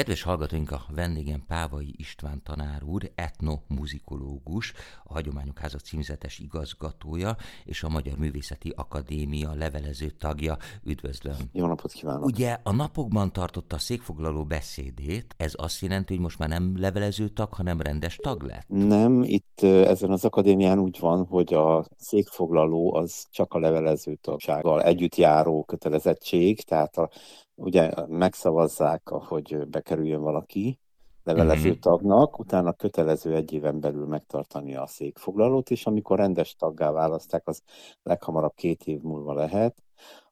Kedves hallgatóink, a vendégem Pávai István tanár úr, etnomuzikológus, a Hagyományok Háza címzetes igazgatója és a Magyar Művészeti Akadémia levelező tagja. Üdvözlöm! Jó napot kívánok! Ugye a napokban tartotta a székfoglaló beszédét, ez azt jelenti, hogy most már nem levelező tag, hanem rendes tag lett? Nem, itt ezen az akadémián úgy van, hogy a székfoglaló az csak a levelező tagsággal együtt járó kötelezettség, tehát a ugye megszavazzák, hogy bekerüljön valaki levelező mm-hmm. tagnak, utána kötelező egy éven belül megtartani a székfoglalót, és amikor rendes taggá választák, az leghamarabb két év múlva lehet,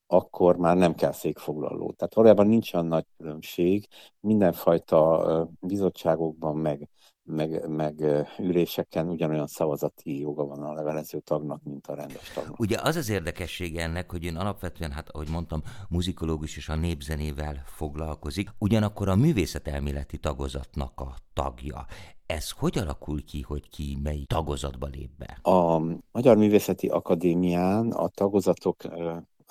akkor már nem kell székfoglaló. Tehát valójában nincs olyan nagy különbség, mindenfajta bizottságokban, meg meg, meg üléseken ugyanolyan szavazati joga van a levelező tagnak, mint a rendes tagnak. Ugye az az érdekessége ennek, hogy ön alapvetően, hát ahogy mondtam, muzikológus és a népzenével foglalkozik, ugyanakkor a művészetelméleti tagozatnak a tagja. Ez hogy alakul ki, hogy ki mely tagozatba lép be? A Magyar Művészeti Akadémián a tagozatok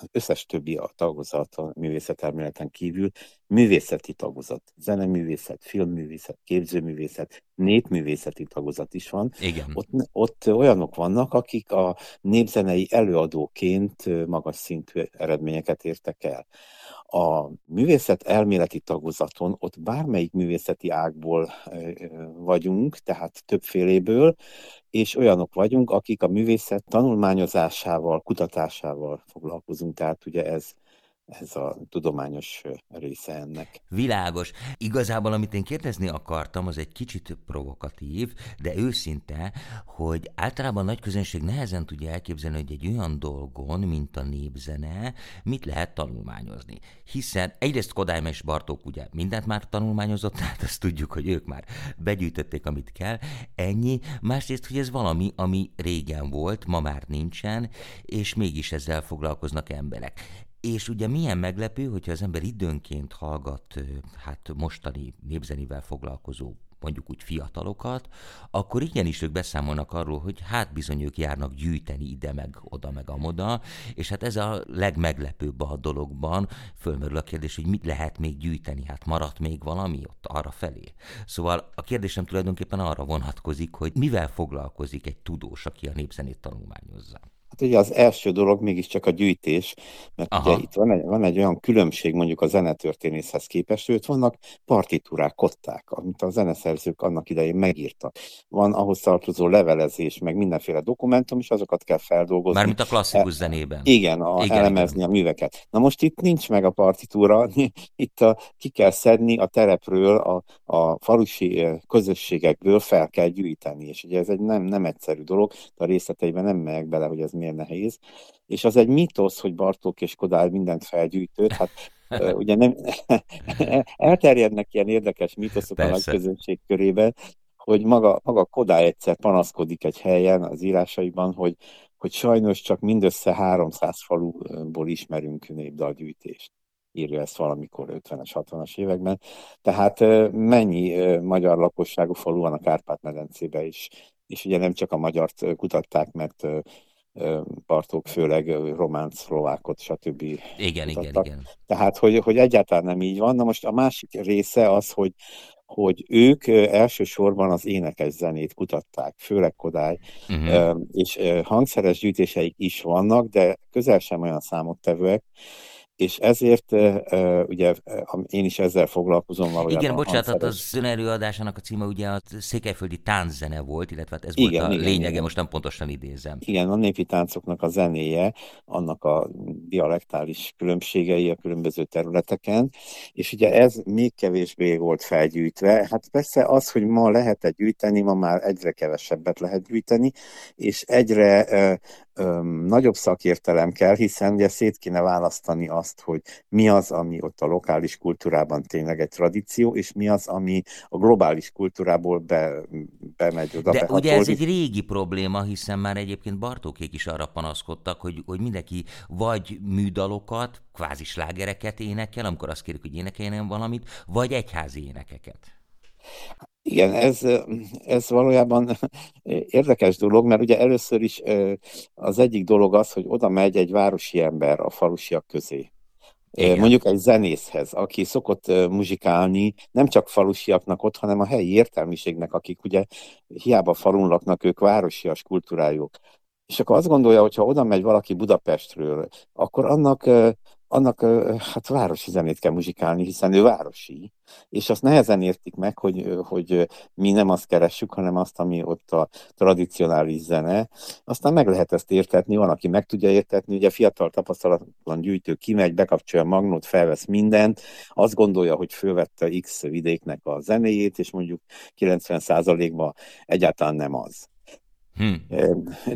az összes többi a tagozat a művészetelméleten kívül művészeti tagozat, zeneművészet, filmművészet, képzőművészet, népművészeti tagozat is van. Igen. Ott, ott olyanok vannak, akik a népzenei előadóként magas szintű eredményeket értek el. A művészet elméleti tagozaton ott bármelyik művészeti ágból vagyunk, tehát többféléből, és olyanok vagyunk, akik a művészet tanulmányozásával, kutatásával foglalkozunk, tehát ugye ez ez a tudományos része ennek. Világos. Igazából, amit én kérdezni akartam, az egy kicsit provokatív, de őszinte, hogy általában a nagy közönség nehezen tudja elképzelni, hogy egy olyan dolgon, mint a népzene, mit lehet tanulmányozni. Hiszen egyrészt Kodály és Bartók ugye mindent már tanulmányozott, tehát azt tudjuk, hogy ők már begyűjtötték, amit kell, ennyi. Másrészt, hogy ez valami, ami régen volt, ma már nincsen, és mégis ezzel foglalkoznak emberek. És ugye milyen meglepő, hogyha az ember időnként hallgat hát mostani népzenivel foglalkozó mondjuk úgy fiatalokat, akkor igenis ők beszámolnak arról, hogy hát bizony ők járnak gyűjteni ide, meg oda, meg amoda, és hát ez a legmeglepőbb a dologban, fölmerül a kérdés, hogy mit lehet még gyűjteni, hát maradt még valami ott arra felé. Szóval a kérdésem tulajdonképpen arra vonatkozik, hogy mivel foglalkozik egy tudós, aki a népzenét tanulmányozza. Hát ugye az első dolog mégiscsak a gyűjtés, mert Aha. ugye itt van egy, van egy olyan különbség mondjuk a zenetörténészhez képest, hogy vannak partitúrák, kották, amit a zeneszerzők annak idején megírtak. Van ahhoz tartozó levelezés, meg mindenféle dokumentum, és azokat kell feldolgozni. Mármint a klasszikus e, zenében. Igen, a, igen elemezni igen. a műveket. Na most itt nincs meg a partitúra, itt a, ki kell szedni a terepről, a, a falusi közösségekből fel kell gyűjteni, és ugye ez egy nem, nem egyszerű dolog, de a részleteiben nem megyek bele, hogy ez miért nehéz. És az egy mítosz, hogy Bartók és Kodály mindent felgyűjtött, hát ugye nem, elterjednek ilyen érdekes mítoszok Persze. a nagy közönség körében, hogy maga, maga Kodály egyszer panaszkodik egy helyen az írásaiban, hogy, hogy sajnos csak mindössze 300 faluból ismerünk népdalgyűjtést írja ezt valamikor 50-es, 60-as években. Tehát mennyi magyar lakosságú falu van a Kárpát-medencébe is, és ugye nem csak a magyart kutatták, mert Bartók főleg román, szlovákot, stb. Igen, igen, igen. Tehát, hogy, hogy egyáltalán nem így van. Na most a másik része az, hogy, hogy ők elsősorban az énekes zenét kutatták, főleg Kodály, uh-huh. és hangszeres gyűjtéseik is vannak, de közel sem olyan számottevőek, és ezért uh, ugye én is ezzel foglalkozom valójában. Igen, bocsánat, hát az ön előadásának a címe ugye a székelyföldi tánczene volt, illetve hát ez igen, volt a igen, lényege, igen. most nem pontosan idézem. Igen, a népi táncoknak a zenéje, annak a dialektális különbségei a különböző területeken, és ugye ez még kevésbé volt felgyűjtve. Hát persze az, hogy ma lehet-e gyűjteni, ma már egyre kevesebbet lehet gyűjteni, és egyre nagyobb szakértelem kell, hiszen ugye szét kéne választani azt, hogy mi az, ami ott a lokális kultúrában tényleg egy tradíció, és mi az, ami a globális kultúrából be, bemegy oda. De ugye ez egy régi probléma, hiszen már egyébként Bartókék is arra panaszkodtak, hogy, hogy mindenki vagy műdalokat, kvázi slágereket énekel, amikor azt kérik, hogy énekeljen valamit, vagy egyházi énekeket. Igen, ez, ez valójában érdekes dolog, mert ugye először is az egyik dolog az, hogy oda megy egy városi ember a falusiak közé Igen. mondjuk egy zenészhez, aki szokott muzsikálni, nem csak falusiaknak ott, hanem a helyi értelmiségnek, akik ugye hiába falun laknak, ők városias kultúrájuk. És akkor azt gondolja, hogy ha oda megy valaki Budapestről, akkor annak annak hát városi zenét kell muzsikálni, hiszen ő városi, és azt nehezen értik meg, hogy, hogy mi nem azt keressük, hanem azt, ami ott a tradicionális zene. Aztán meg lehet ezt értetni, van, aki meg tudja értetni, ugye fiatal tapasztalatlan gyűjtő kimegy, bekapcsolja a magnót, felvesz mindent, azt gondolja, hogy fölvette X vidéknek a zenéjét, és mondjuk 90%-ban egyáltalán nem az. Hmm.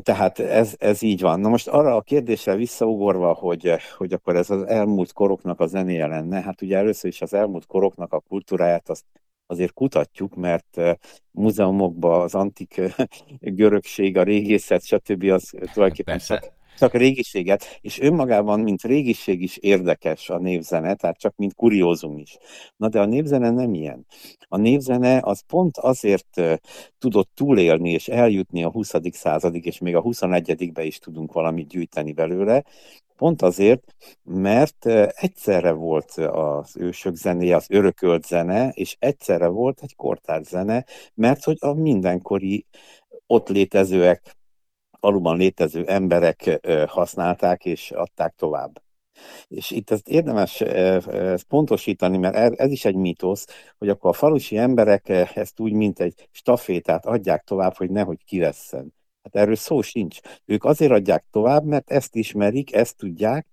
Tehát ez, ez így van. Na most arra a kérdésre visszaugorva, hogy, hogy akkor ez az elmúlt koroknak a zenéje lenne, hát ugye először is az elmúlt koroknak a kultúráját azt azért kutatjuk, mert múzeumokban az antik görögség, a régészet, stb. az tulajdonképpen csak csak régiséget, és önmagában, mint régiség is érdekes a névzene, tehát csak mint kuriózum is. Na de a névzene nem ilyen. A névzene az pont azért tudott túlélni és eljutni a 20. századig, és még a 21-be is tudunk valamit gyűjteni belőle, Pont azért, mert egyszerre volt az ősök zenéje, az örökölt zene, és egyszerre volt egy kortárs zene, mert hogy a mindenkori ott létezőek faluban létező emberek használták és adták tovább. És itt ezt érdemes ezt pontosítani, mert ez is egy mítosz, hogy akkor a falusi emberek ezt úgy, mint egy stafétát adják tovább, hogy nehogy kivesszen. Hát erről szó sincs. Ők azért adják tovább, mert ezt ismerik, ezt tudják,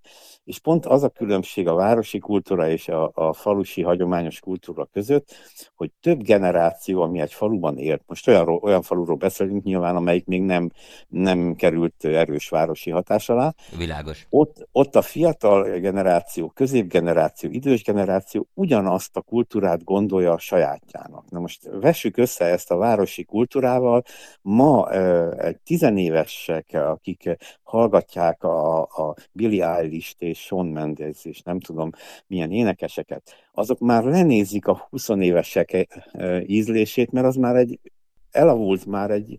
és pont az a különbség a városi kultúra és a, a falusi hagyományos kultúra között, hogy több generáció, ami egy faluban élt, most olyan, olyan faluról beszélünk nyilván, amelyik még nem, nem került erős városi hatás alá. Világos. Ott, ott a fiatal generáció, középgeneráció, idős generáció ugyanazt a kultúrát gondolja a sajátjának. Na most vessük össze ezt a városi kultúrával. Ma egy tizenévesek, akik hallgatják a, a Billy Eilish-t és Sean Mendes és nem tudom milyen énekeseket, azok már lenézik a 20 évesek ízlését, mert az már egy elavult, már egy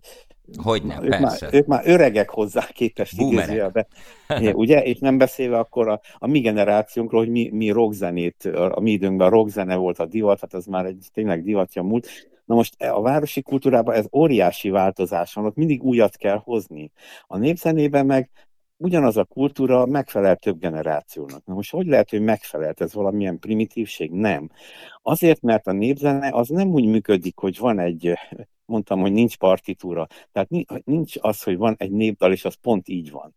hogy nem, ők persze. Már, ők már öregek hozzá képest idézőjelbe. ugye? És nem beszélve akkor a, a mi generációnkról, hogy mi, mi rockzenét, a mi időnkben a rockzene volt a divat, hát az már egy tényleg divatja múlt. Na most a városi kultúrában ez óriási változás van, ott mindig újat kell hozni. A népzenében meg ugyanaz a kultúra megfelel több generációnak. Na most hogy lehet, hogy megfelelt? Ez valamilyen primitívség? Nem. Azért, mert a népzene az nem úgy működik, hogy van egy, mondtam, hogy nincs partitúra. Tehát nincs az, hogy van egy népdal, és az pont így van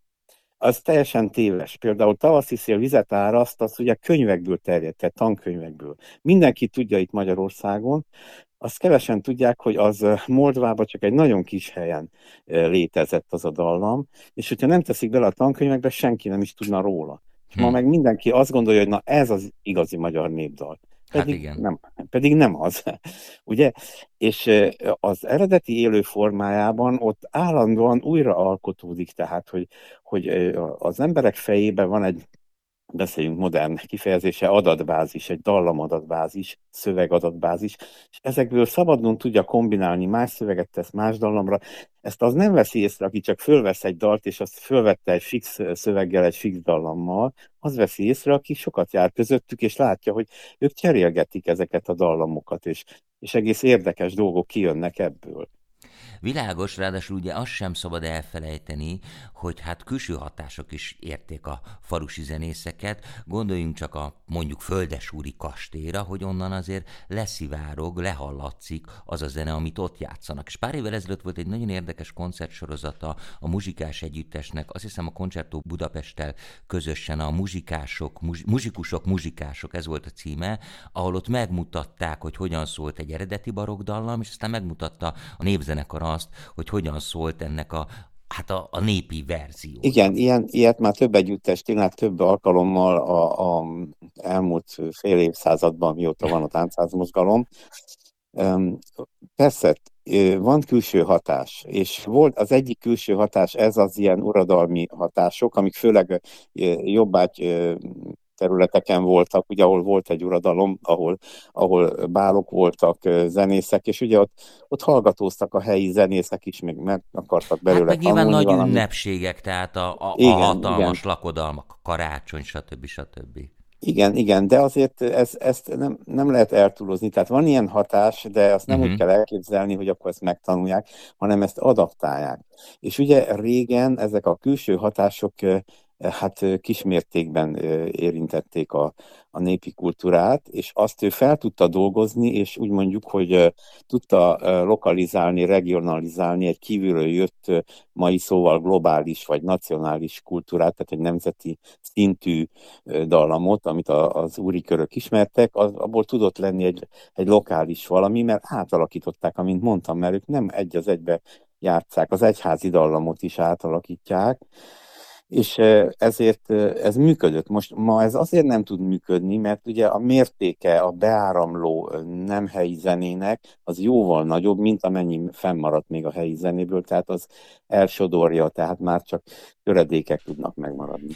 az teljesen téves. Például tavaszi szél vizet áraszt, az ugye könyvekből terjedt, tehát tankönyvekből. Mindenki tudja itt Magyarországon, azt kevesen tudják, hogy az Moldvában csak egy nagyon kis helyen létezett az a dallam, és hogyha nem teszik bele a tankönyvekbe, senki nem is tudna róla. Hm. ma meg mindenki azt gondolja, hogy na ez az igazi magyar népdal. Hát pedig, hát igen. Nem, pedig nem az. Ugye? És az eredeti élő formájában ott állandóan újra alkotódik, tehát, hogy, hogy az emberek fejében van egy beszéljünk modern kifejezése, adatbázis, egy dallamodatbázis, szövegadatbázis, és ezekből szabadon tudja kombinálni, más szöveget tesz más dallamra. Ezt az nem veszi észre, aki csak fölvesz egy dalt, és azt fölvette egy fix szöveggel, egy fix dallammal, az veszi észre, aki sokat jár közöttük, és látja, hogy ők cserélgetik ezeket a dallamokat, és, és egész érdekes dolgok kijönnek ebből. Világos, ráadásul ugye azt sem szabad elfelejteni, hogy hát külső hatások is érték a falusi zenészeket. Gondoljunk csak a mondjuk Földesúri kastélyra, hogy onnan azért leszivárog, lehallatszik az a zene, amit ott játszanak. És pár évvel ezelőtt volt egy nagyon érdekes koncertsorozata a muzsikás együttesnek, azt hiszem a Koncertó Budapesttel közösen a muzsikások, muz, muzsikusok, muzsikások, ez volt a címe, ahol ott megmutatták, hogy hogyan szólt egy eredeti barokdallam, és aztán megmutatta a népzenekar azt, hogy hogyan szólt ennek a, hát a, a népi verzió. Igen, ilyen, ilyet már több együttes tényleg több alkalommal a, a elmúlt fél évszázadban, mióta van a táncházmozgalom. Persze, van külső hatás, és volt az egyik külső hatás, ez az ilyen uradalmi hatások, amik főleg jobbágy területeken voltak, ugye ahol volt egy uradalom, ahol, ahol bálok voltak, zenészek, és ugye ott, ott hallgatóztak a helyi zenészek is, még meg akartak belőle hát meg nyilván nagy valami. ünnepségek, tehát a, a, igen, a hatalmas igen. lakodalmak, karácsony, stb. stb. Igen, igen, de azért ez, ezt nem, nem lehet eltúlozni. Tehát van ilyen hatás, de azt nem uh-huh. úgy mhm. kell elképzelni, hogy akkor ezt megtanulják, hanem ezt adaptálják. És ugye régen ezek a külső hatások hát kismértékben érintették a, a népi kultúrát, és azt ő fel tudta dolgozni, és úgy mondjuk, hogy tudta lokalizálni, regionalizálni egy kívülről jött mai szóval globális vagy nacionális kultúrát, tehát egy nemzeti szintű dallamot, amit az úri körök ismertek, az, abból tudott lenni egy, egy lokális valami, mert átalakították, amint mondtam, mert ők nem egy az egybe játszák, az egyházi dallamot is átalakítják, és ezért ez működött. Most ma ez azért nem tud működni, mert ugye a mértéke a beáramló nem helyi zenének az jóval nagyobb, mint amennyi fennmaradt még a helyi zenéből, tehát az elsodorja, tehát már csak töredékek tudnak megmaradni.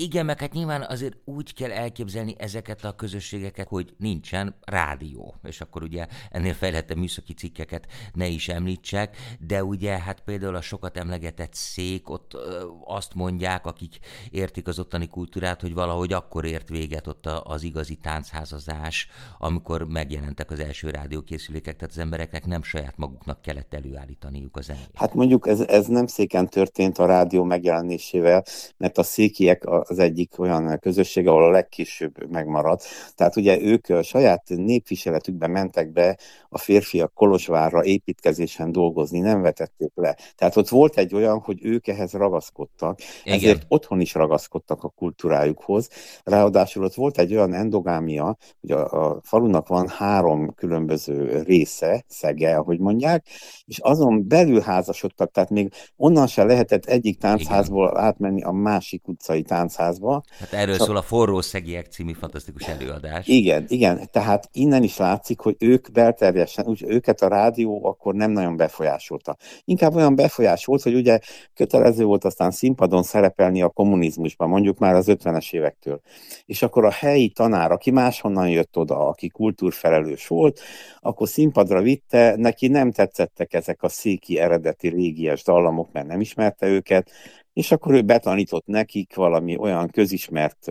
Igen, meg hát nyilván azért úgy kell elképzelni ezeket a közösségeket, hogy nincsen rádió, és akkor ugye ennél fejlettebb műszaki cikkeket ne is említsek, de ugye hát például a sokat emlegetett szék, ott ö, azt mondják, akik értik az ottani kultúrát, hogy valahogy akkor ért véget ott az igazi táncházazás, amikor megjelentek az első rádiókészülékek, tehát az embereknek nem saját maguknak kellett előállítaniuk a zenét. Hát mondjuk ez, ez nem széken történt a rádió megjelenésével, mert a székiek az egyik olyan közösség, ahol a legkésőbb megmaradt. Tehát ugye ők a saját népviseletükben mentek be a férfiak Kolozsvárra építkezésen dolgozni, nem vetették le. Tehát ott volt egy olyan, hogy ők ehhez ragaszkodtak, Igen. ezért otthon is ragaszkodtak a kultúrájukhoz. Ráadásul ott volt egy olyan endogámia, hogy a, a falunak van három különböző része, szege, ahogy mondják, és azon belül házasodtak, tehát még onnan se lehetett egyik táncházból táncházból átmenni a másik utcai táncházba. Hát erről Csak... szól a Forró Szegiek című fantasztikus előadás. Igen, igen, tehát innen is látszik, hogy ők belterjesen, úgy őket a rádió akkor nem nagyon befolyásolta. Inkább olyan befolyásolt, hogy ugye kötelező volt aztán színpadon szerepelni a kommunizmusban, mondjuk már az 50-es évektől. És akkor a helyi tanár, aki máshonnan jött oda, aki kultúrfelelős volt, akkor színpadra vitte, neki nem tetszettek ezek a széki eredeti régies dallamok, mert nem ismerte őket, és akkor ő betanított nekik valami olyan közismert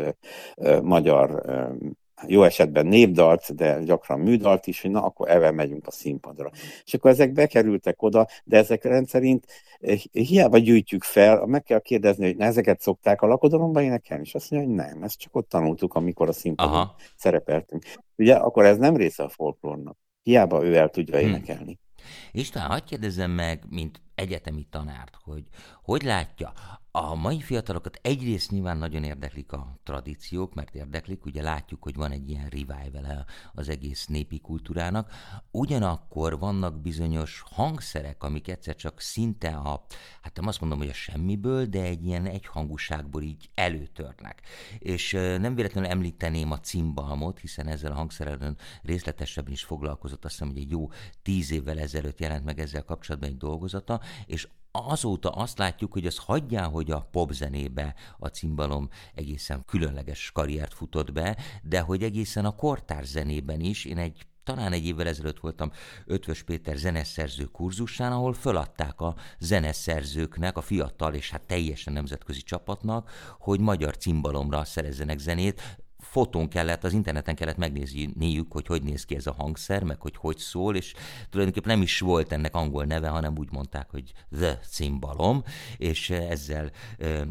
uh, magyar, uh, jó esetben népdalt, de gyakran műdalt is, hogy na, akkor evel megyünk a színpadra. És akkor ezek bekerültek oda, de ezek rendszerint hiába gyűjtjük fel, meg kell kérdezni, hogy ezeket szokták a lakodalomban énekelni, és azt mondja, hogy nem, ezt csak ott tanultuk, amikor a színpadon Aha. szerepeltünk. Ugye, akkor ez nem része a folklórnak. Hiába ő el tudja hmm. énekelni. István, hagyd kérdezzem meg, mint egyetemi tanárt, hogy hogy látja, a mai fiatalokat egyrészt nyilván nagyon érdeklik a tradíciók, mert érdeklik, ugye látjuk, hogy van egy ilyen revival az egész népi kultúrának, ugyanakkor vannak bizonyos hangszerek, amik egyszer csak szinte a, hát nem azt mondom, hogy a semmiből, de egy ilyen egyhangúságból így előtörnek. És nem véletlenül említeném a cimbalmot, hiszen ezzel a hangszerrel részletesebben is foglalkozott, azt hiszem, hogy egy jó tíz évvel ezelőtt jelent meg ezzel kapcsolatban egy dolgozata, és azóta azt látjuk, hogy az hagyján, hogy a popzenébe a cimbalom egészen különleges karriert futott be, de hogy egészen a kortár zenében is, én egy talán egy évvel ezelőtt voltam Ötvös Péter zeneszerző kurzusán, ahol föladták a zeneszerzőknek, a fiatal és hát teljesen nemzetközi csapatnak, hogy magyar cimbalomra szerezzenek zenét, fotón kellett, az interneten kellett megnézniük, hogy hogy néz ki ez a hangszer, meg hogy hogy szól, és tulajdonképpen nem is volt ennek angol neve, hanem úgy mondták, hogy The Cimbalom, és ezzel,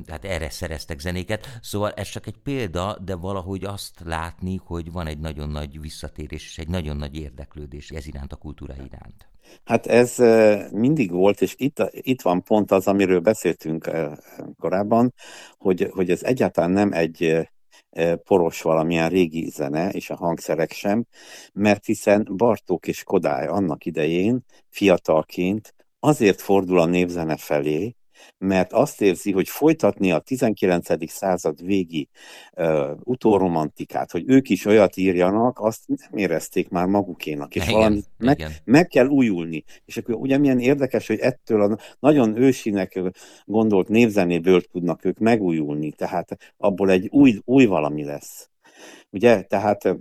tehát erre szereztek zenéket. Szóval ez csak egy példa, de valahogy azt látni, hogy van egy nagyon nagy visszatérés, és egy nagyon nagy érdeklődés ez iránt, a kultúra iránt. Hát ez mindig volt, és itt, itt van pont az, amiről beszéltünk korábban, hogy, hogy ez egyáltalán nem egy poros valamilyen régi zene, és a hangszerek sem, mert hiszen Bartók és Kodály annak idején fiatalként azért fordul a népzene felé, mert azt érzi, hogy folytatni a 19. század végi uh, utóromantikát, hogy ők is olyat írjanak, azt nem érezték már magukénak, és igen, valamit meg, igen. meg kell újulni. És akkor ugye milyen érdekes, hogy ettől a nagyon ősinek gondolt névzenéből tudnak ők megújulni, tehát abból egy új, új valami lesz. Ugye, tehát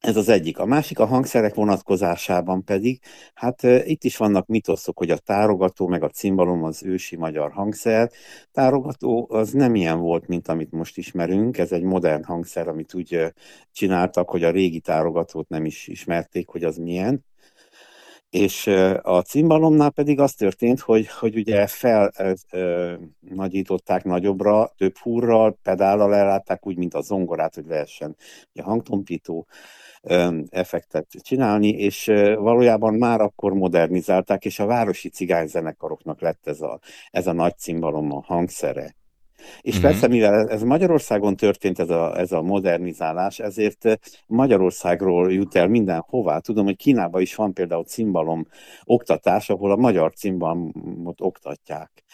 Ez az egyik. A másik a hangszerek vonatkozásában pedig, hát itt is vannak mitoszok, hogy a tárogató meg a cimbalom az ősi magyar hangszer. Tárogató az nem ilyen volt, mint amit most ismerünk, ez egy modern hangszer, amit úgy csináltak, hogy a régi tárogatót nem is ismerték, hogy az milyen. És a cimbalomnál pedig az történt, hogy, hogy ugye felnagyították nagyobbra, több húrral, pedállal ellátták, úgy, mint a zongorát, hogy lehessen a hangtompító effektet csinálni, és valójában már akkor modernizálták, és a városi cigányzenekaroknak lett ez a, ez a nagy cimbalom a hangszere. És mm-hmm. persze, mivel ez Magyarországon történt ez a, ez a modernizálás, ezért Magyarországról jut el mindenhová. Tudom, hogy Kínában is van például cimbalom oktatás, ahol a magyar cimbalomot oktatják.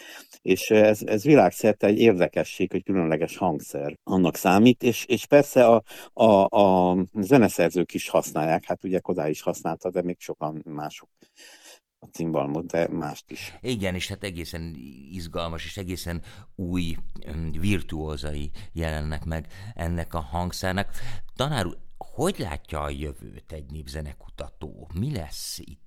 És ez, ez világszerte egy érdekesség, hogy különleges hangszer annak számít, és, és persze a, a, a zeneszerzők is használják, hát ugye Kodály is használta, de még sokan mások a cimbalmot, de mást is. Igen, és hát egészen izgalmas és egészen új virtuózai jelennek meg ennek a hangszernek. Tanár úr, hogy látja a jövőt egy népzenekutató? Mi lesz itt?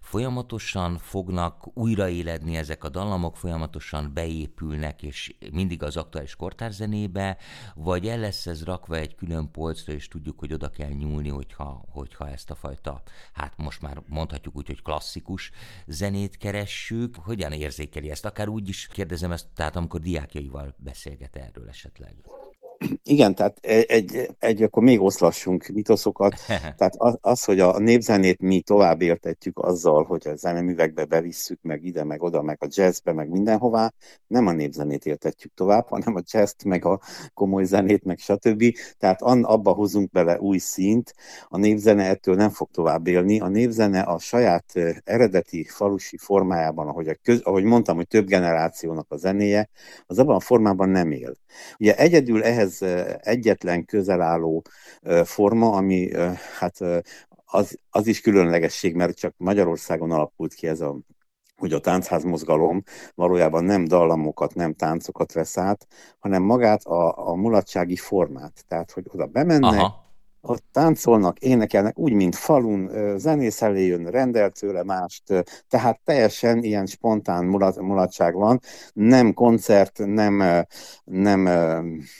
Folyamatosan fognak újraéledni ezek a dallamok, folyamatosan beépülnek, és mindig az aktuális kortárzenébe, vagy el lesz ez rakva egy külön polcra, és tudjuk, hogy oda kell nyúlni, hogyha, hogyha ezt a fajta, hát most már mondhatjuk úgy, hogy klasszikus zenét keressük. Hogyan érzékeli ezt? Akár úgy is kérdezem ezt, tehát amikor diákjaival beszélget erről esetleg. Igen, tehát egy, egy, akkor még oszlassunk mitoszokat. Tehát az, az, hogy a népzenét mi tovább értetjük azzal, hogy a zeneművekbe bevisszük, meg ide, meg oda, meg a jazzbe, meg mindenhová, nem a népzenét értetjük tovább, hanem a jazzt, meg a komoly zenét, meg stb. Tehát abba hozunk bele új szint, a népzene ettől nem fog tovább élni. A népzene a saját eredeti falusi formájában, ahogy, a köz, ahogy mondtam, hogy több generációnak a zenéje, az abban a formában nem él. Ugye egyedül ehhez egyetlen közelálló forma, ami hát az, az is különlegesség, mert csak Magyarországon alakult ki ez a hogy a táncházmozgalom valójában nem dallamokat, nem táncokat vesz át, hanem magát a, a mulatsági formát. Tehát, hogy oda bemennek, Aha ott táncolnak, énekelnek, úgy, mint falun, zenész elé jön, rendel tőle mást, tehát teljesen ilyen spontán mulat, mulatság van, nem koncert, nem, nem,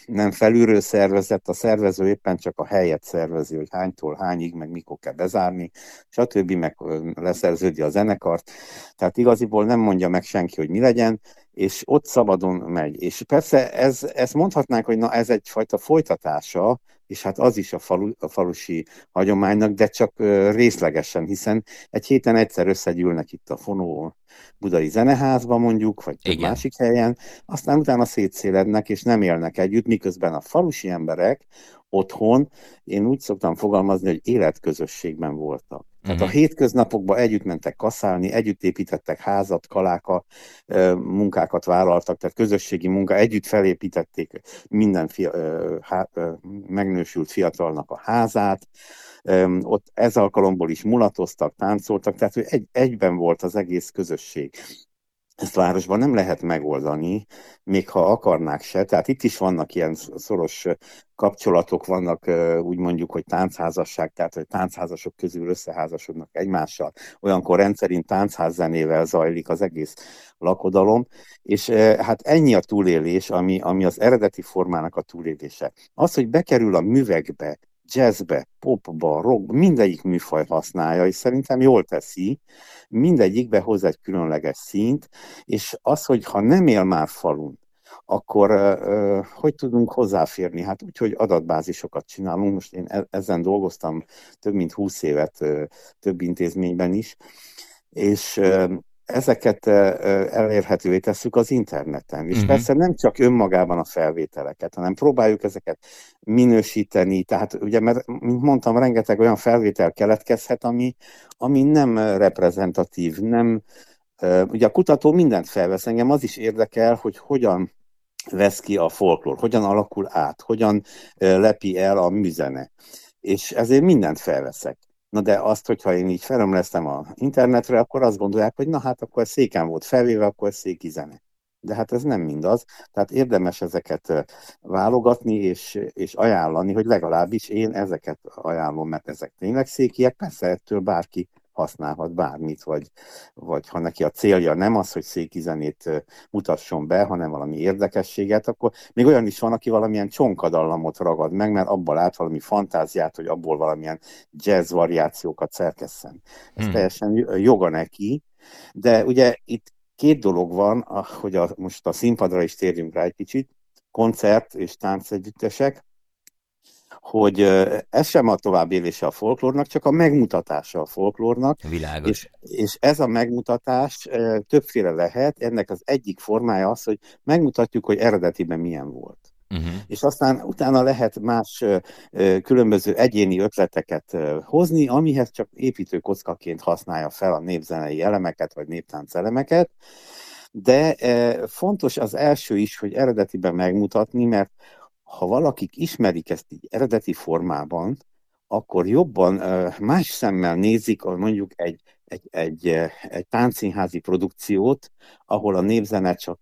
nem felülről szervezett, a szervező éppen csak a helyet szervezi, hogy hánytól hányig, meg mikor kell bezárni, stb. meg leszerződi a zenekart, tehát igaziból nem mondja meg senki, hogy mi legyen, és ott szabadon megy. És persze ez, ezt mondhatnánk, hogy na ez egyfajta folytatása, és hát az is a, falu, a falusi hagyománynak, de csak részlegesen, hiszen egy héten egyszer összegyűlnek itt a Fonó Budai Zeneházba mondjuk, vagy több másik helyen, aztán utána szétszélednek, és nem élnek együtt, miközben a falusi emberek otthon, én úgy szoktam fogalmazni, hogy életközösségben voltak. Tehát uh-huh. a hétköznapokban együtt mentek kaszálni, együtt építettek házat, kaláka, munkákat vállaltak, tehát közösségi munka, együtt felépítették minden fia, há, megnősült fiatalnak a házát, ott ez alkalomból is mulatoztak, táncoltak, tehát hogy egy, egyben volt az egész közösség ezt városban nem lehet megoldani, még ha akarnák se. Tehát itt is vannak ilyen szoros kapcsolatok, vannak úgy mondjuk, hogy táncházasság, tehát hogy táncházasok közül összeházasodnak egymással. Olyankor rendszerint táncházzenével zajlik az egész lakodalom, és hát ennyi a túlélés, ami, ami az eredeti formának a túlélése. Az, hogy bekerül a művekbe, jazzbe, popba, rock, mindegyik műfaj használja, és szerintem jól teszi, mindegyikbe hoz egy különleges szint, és az, hogy ha nem él már falun, akkor uh, hogy tudunk hozzáférni? Hát úgy, hogy adatbázisokat csinálunk. Most én e-, ezen dolgoztam több mint húsz évet uh, több intézményben is, és uh, ezeket elérhetővé tesszük az interneten. És uh-huh. persze nem csak önmagában a felvételeket, hanem próbáljuk ezeket minősíteni. Tehát ugye, mert, mint mondtam, rengeteg olyan felvétel keletkezhet, ami, ami nem reprezentatív, nem, ugye a kutató mindent felvesz. Engem az is érdekel, hogy hogyan vesz ki a folklór, hogyan alakul át, hogyan lepi el a műzene. És ezért mindent felveszek. Na de azt, hogyha én így felömlesztem a internetre, akkor azt gondolják, hogy na hát akkor széken volt felvéve, akkor széki zene. de hát ez nem mindaz. Tehát érdemes ezeket válogatni és, és ajánlani, hogy legalábbis én ezeket ajánlom, mert ezek tényleg székiek, persze ettől bárki használhat bármit, vagy, vagy ha neki a célja nem az, hogy székizenét mutasson be, hanem valami érdekességet, akkor még olyan is van, aki valamilyen csonkadallamot ragad meg, mert abból lát valami fantáziát, hogy abból valamilyen jazz variációkat szerkesszen. Ez hmm. teljesen joga neki, de ugye itt két dolog van, hogy a, most a színpadra is térjünk rá egy kicsit, koncert és táncegyüttesek, hogy ez sem a továbbélése a folklórnak, csak a megmutatása a folklórnak. Világos. És, és ez a megmutatás többféle lehet, ennek az egyik formája az, hogy megmutatjuk, hogy eredetiben milyen volt. Uh-huh. És aztán utána lehet más különböző egyéni ötleteket hozni, amihez csak építőkockaként használja fel a népzenei elemeket, vagy néptánc elemeket, de fontos az első is, hogy eredetiben megmutatni, mert ha valakik ismerik ezt így eredeti formában, akkor jobban más szemmel nézik mondjuk egy, egy, egy, egy táncszínházi produkciót, ahol a népzene csak,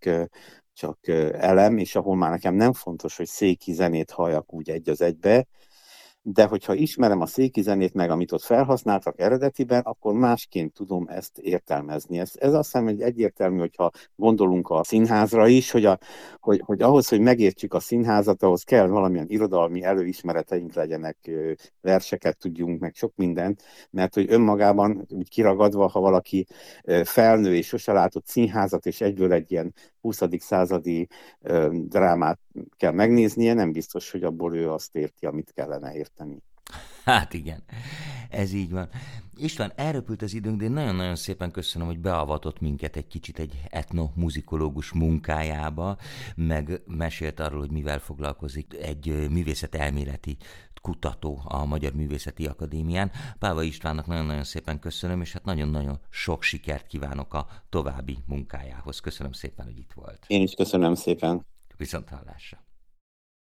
csak elem, és ahol már nekem nem fontos, hogy széki zenét halljak úgy egy az egybe, de hogyha ismerem a széki zenét meg, amit ott felhasználtak eredetiben, akkor másként tudom ezt értelmezni. Ez, ez azt hiszem, hogy egyértelmű, hogyha gondolunk a színházra is, hogy, a, hogy, hogy ahhoz, hogy megértsük a színházat, ahhoz kell valamilyen irodalmi előismereteink legyenek, verseket tudjunk, meg sok mindent, mert hogy önmagában úgy kiragadva, ha valaki felnő és sose látott színházat, és egyből egy ilyen 20. századi drámát kell megnéznie, nem biztos, hogy abból ő azt érti, amit kellene érteni. Hát igen, ez így van. István, elröpült az időnk, de én nagyon-nagyon szépen köszönöm, hogy beavatott minket egy kicsit egy etnomuzikológus munkájába, meg mesélt arról, hogy mivel foglalkozik egy művészetelméleti kutató a Magyar Művészeti Akadémián. Páva Istvánnak nagyon-nagyon szépen köszönöm, és hát nagyon-nagyon sok sikert kívánok a további munkájához. Köszönöm szépen, hogy itt volt. Én is köszönöm szépen. Viszont hallásra.